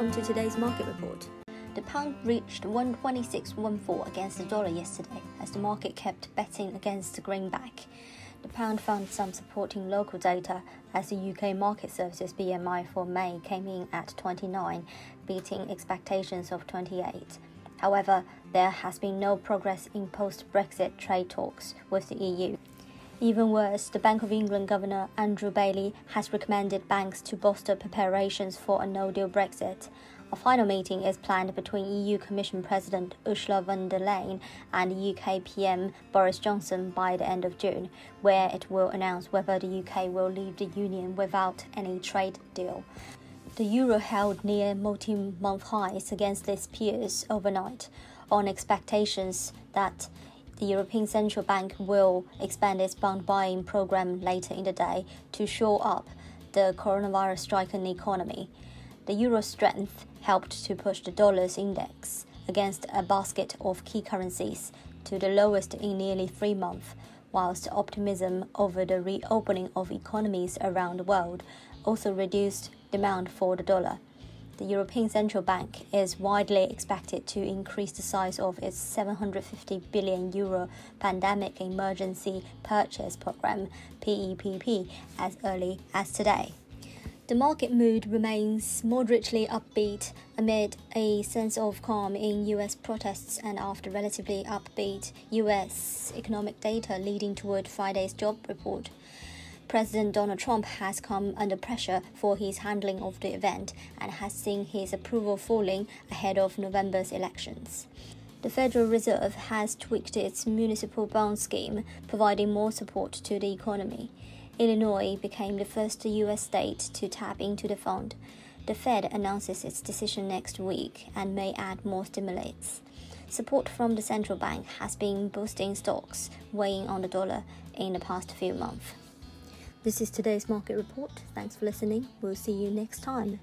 welcome to today's market report. The pound reached 126.14 against the dollar yesterday as the market kept betting against the greenback. The pound found some supporting local data as the UK market services PMI for May came in at 29, beating expectations of 28. However, there has been no progress in post Brexit trade talks with the EU. Even worse, the Bank of England Governor Andrew Bailey has recommended banks to bolster preparations for a no deal Brexit. A final meeting is planned between EU Commission President Ursula von der Leyen and UK PM Boris Johnson by the end of June, where it will announce whether the UK will leave the Union without any trade deal. The euro held near multi month highs against its peers overnight on expectations that the European Central Bank will expand its bond buying program later in the day to shore up the coronavirus stricken economy. The euro strength helped to push the dollar's index against a basket of key currencies to the lowest in nearly three months, whilst optimism over the reopening of economies around the world also reduced demand for the dollar the European Central Bank is widely expected to increase the size of its 750 billion euro pandemic emergency purchase program PEPP as early as today. The market mood remains moderately upbeat amid a sense of calm in US protests and after relatively upbeat US economic data leading toward Friday's job report. President Donald Trump has come under pressure for his handling of the event and has seen his approval falling ahead of November's elections. The Federal Reserve has tweaked its municipal bond scheme, providing more support to the economy. Illinois became the first U.S. state to tap into the fund. The Fed announces its decision next week and may add more stimulants. Support from the central bank has been boosting stocks, weighing on the dollar in the past few months. This is today's market report. Thanks for listening. We'll see you next time.